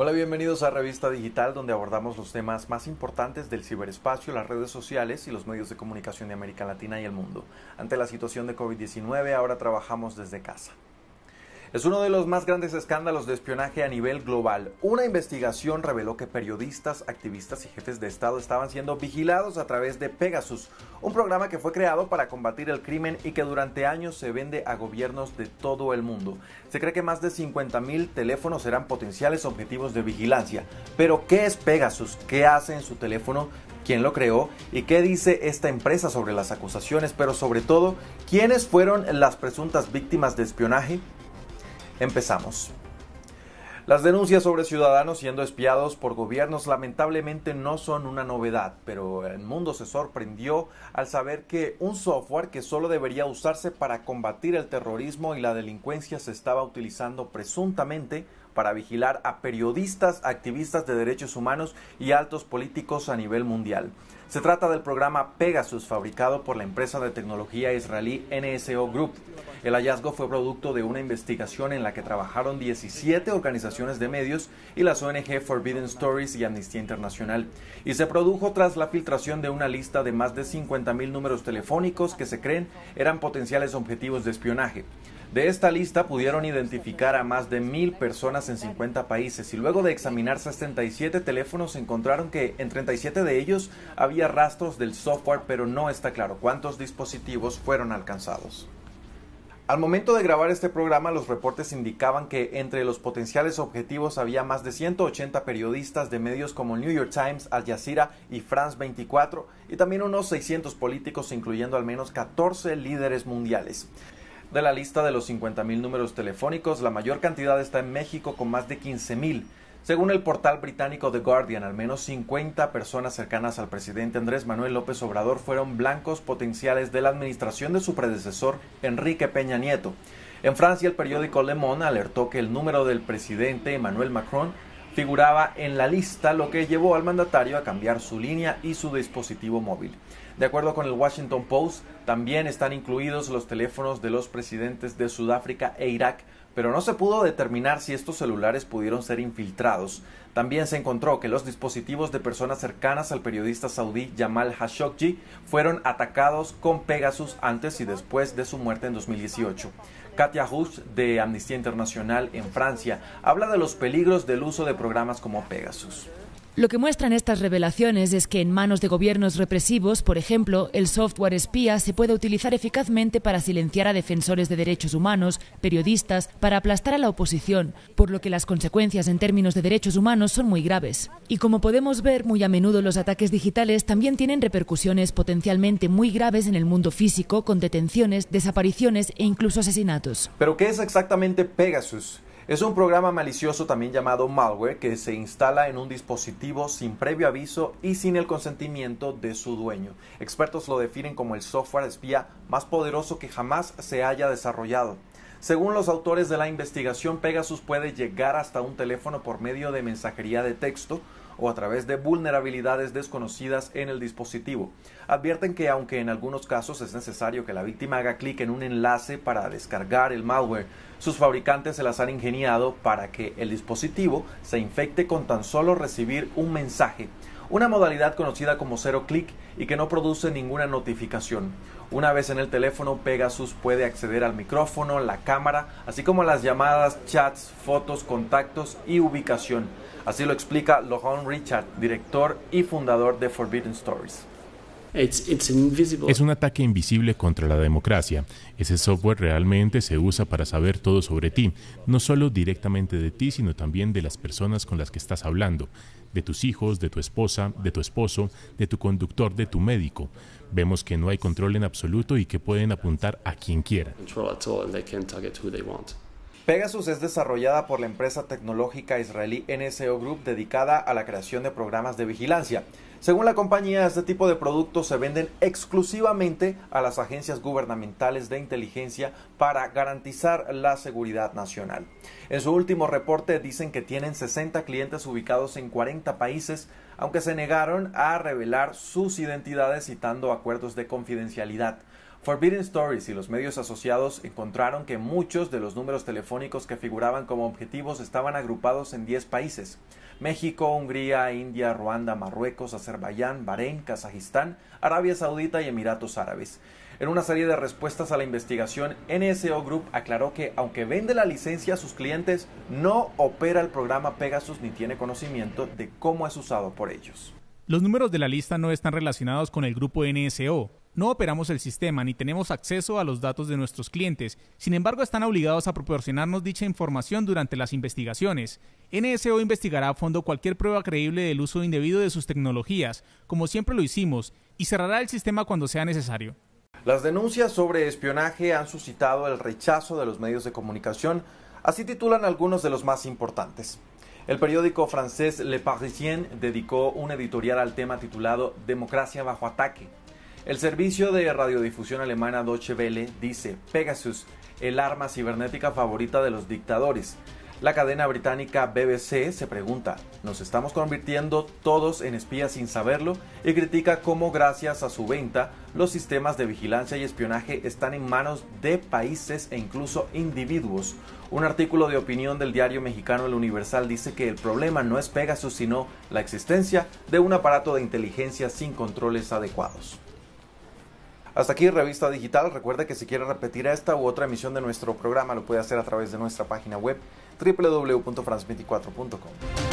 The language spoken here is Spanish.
Hola, bienvenidos a Revista Digital, donde abordamos los temas más importantes del ciberespacio, las redes sociales y los medios de comunicación de América Latina y el mundo. Ante la situación de COVID-19, ahora trabajamos desde casa. Es uno de los más grandes escándalos de espionaje a nivel global. Una investigación reveló que periodistas, activistas y jefes de Estado estaban siendo vigilados a través de Pegasus, un programa que fue creado para combatir el crimen y que durante años se vende a gobiernos de todo el mundo. Se cree que más de 50.000 teléfonos serán potenciales objetivos de vigilancia. Pero, ¿qué es Pegasus? ¿Qué hace en su teléfono? quién lo creó y qué dice esta empresa sobre las acusaciones, pero sobre todo, quiénes fueron las presuntas víctimas de espionaje Empezamos. Las denuncias sobre ciudadanos siendo espiados por gobiernos lamentablemente no son una novedad, pero el mundo se sorprendió al saber que un software que solo debería usarse para combatir el terrorismo y la delincuencia se estaba utilizando presuntamente para vigilar a periodistas, activistas de derechos humanos y altos políticos a nivel mundial. Se trata del programa Pegasus, fabricado por la empresa de tecnología israelí NSO Group. El hallazgo fue producto de una investigación en la que trabajaron 17 organizaciones de medios y las ONG Forbidden Stories y Amnistía Internacional, y se produjo tras la filtración de una lista de más de 50.000 números telefónicos que se creen eran potenciales objetivos de espionaje. De esta lista pudieron identificar a más de mil personas en 50 países y luego de examinar 67 teléfonos encontraron que en 37 de ellos había rastros del software, pero no está claro cuántos dispositivos fueron alcanzados. Al momento de grabar este programa, los reportes indicaban que entre los potenciales objetivos había más de 180 periodistas de medios como New York Times, Al Jazeera y France 24, y también unos 600 políticos, incluyendo al menos 14 líderes mundiales. De la lista de los 50.000 números telefónicos, la mayor cantidad está en México con más de 15.000. Según el portal británico The Guardian, al menos 50 personas cercanas al presidente Andrés Manuel López Obrador fueron blancos potenciales de la administración de su predecesor Enrique Peña Nieto. En Francia, el periódico Le Monde alertó que el número del presidente Emmanuel Macron figuraba en la lista, lo que llevó al mandatario a cambiar su línea y su dispositivo móvil. De acuerdo con el Washington Post, también están incluidos los teléfonos de los presidentes de Sudáfrica e Irak, pero no se pudo determinar si estos celulares pudieron ser infiltrados. También se encontró que los dispositivos de personas cercanas al periodista saudí Jamal Khashoggi fueron atacados con Pegasus antes y después de su muerte en 2018. Katia Husch de Amnistía Internacional en Francia habla de los peligros del uso de programas como Pegasus. Lo que muestran estas revelaciones es que en manos de gobiernos represivos, por ejemplo, el software espía se puede utilizar eficazmente para silenciar a defensores de derechos humanos, periodistas, para aplastar a la oposición, por lo que las consecuencias en términos de derechos humanos son muy graves. Y como podemos ver, muy a menudo los ataques digitales también tienen repercusiones potencialmente muy graves en el mundo físico, con detenciones, desapariciones e incluso asesinatos. ¿Pero qué es exactamente Pegasus? Es un programa malicioso también llamado malware que se instala en un dispositivo sin previo aviso y sin el consentimiento de su dueño. Expertos lo definen como el software espía más poderoso que jamás se haya desarrollado. Según los autores de la investigación, Pegasus puede llegar hasta un teléfono por medio de mensajería de texto o a través de vulnerabilidades desconocidas en el dispositivo. Advierten que aunque en algunos casos es necesario que la víctima haga clic en un enlace para descargar el malware, sus fabricantes se las han ingeniado para que el dispositivo se infecte con tan solo recibir un mensaje, una modalidad conocida como cero clic y que no produce ninguna notificación. Una vez en el teléfono, Pegasus puede acceder al micrófono, la cámara, así como las llamadas, chats, fotos, contactos y ubicación. Así lo explica Laurent Richard, director y fundador de Forbidden Stories. Es un ataque invisible contra la democracia. Ese software realmente se usa para saber todo sobre ti, no solo directamente de ti, sino también de las personas con las que estás hablando, de tus hijos, de tu esposa, de tu esposo, de tu conductor, de tu médico. Vemos que no hay control en absoluto y que pueden apuntar a quien quieran. Pegasus es desarrollada por la empresa tecnológica israelí NSO Group dedicada a la creación de programas de vigilancia. Según la compañía, este tipo de productos se venden exclusivamente a las agencias gubernamentales de inteligencia para garantizar la seguridad nacional. En su último reporte dicen que tienen 60 clientes ubicados en 40 países, aunque se negaron a revelar sus identidades citando acuerdos de confidencialidad. Forbidden Stories y los medios asociados encontraron que muchos de los números telefónicos que figuraban como objetivos estaban agrupados en 10 países. México, Hungría, India, Ruanda, Marruecos, Azerbaiyán, Bahrein, Kazajistán, Arabia Saudita y Emiratos Árabes. En una serie de respuestas a la investigación, NSO Group aclaró que aunque vende la licencia a sus clientes, no opera el programa Pegasus ni tiene conocimiento de cómo es usado por ellos. Los números de la lista no están relacionados con el grupo NSO. No operamos el sistema ni tenemos acceso a los datos de nuestros clientes, sin embargo están obligados a proporcionarnos dicha información durante las investigaciones. NSO investigará a fondo cualquier prueba creíble del uso indebido de sus tecnologías, como siempre lo hicimos, y cerrará el sistema cuando sea necesario. Las denuncias sobre espionaje han suscitado el rechazo de los medios de comunicación, así titulan algunos de los más importantes. El periódico francés Le Parisien dedicó un editorial al tema titulado Democracia bajo ataque. El servicio de radiodifusión alemana Deutsche Welle dice Pegasus, el arma cibernética favorita de los dictadores. La cadena británica BBC se pregunta, ¿nos estamos convirtiendo todos en espías sin saberlo? Y critica cómo gracias a su venta los sistemas de vigilancia y espionaje están en manos de países e incluso individuos. Un artículo de opinión del diario mexicano El Universal dice que el problema no es Pegasus, sino la existencia de un aparato de inteligencia sin controles adecuados. Hasta aquí Revista Digital. Recuerda que si quiere repetir esta u otra emisión de nuestro programa lo puede hacer a través de nuestra página web www.france24.com.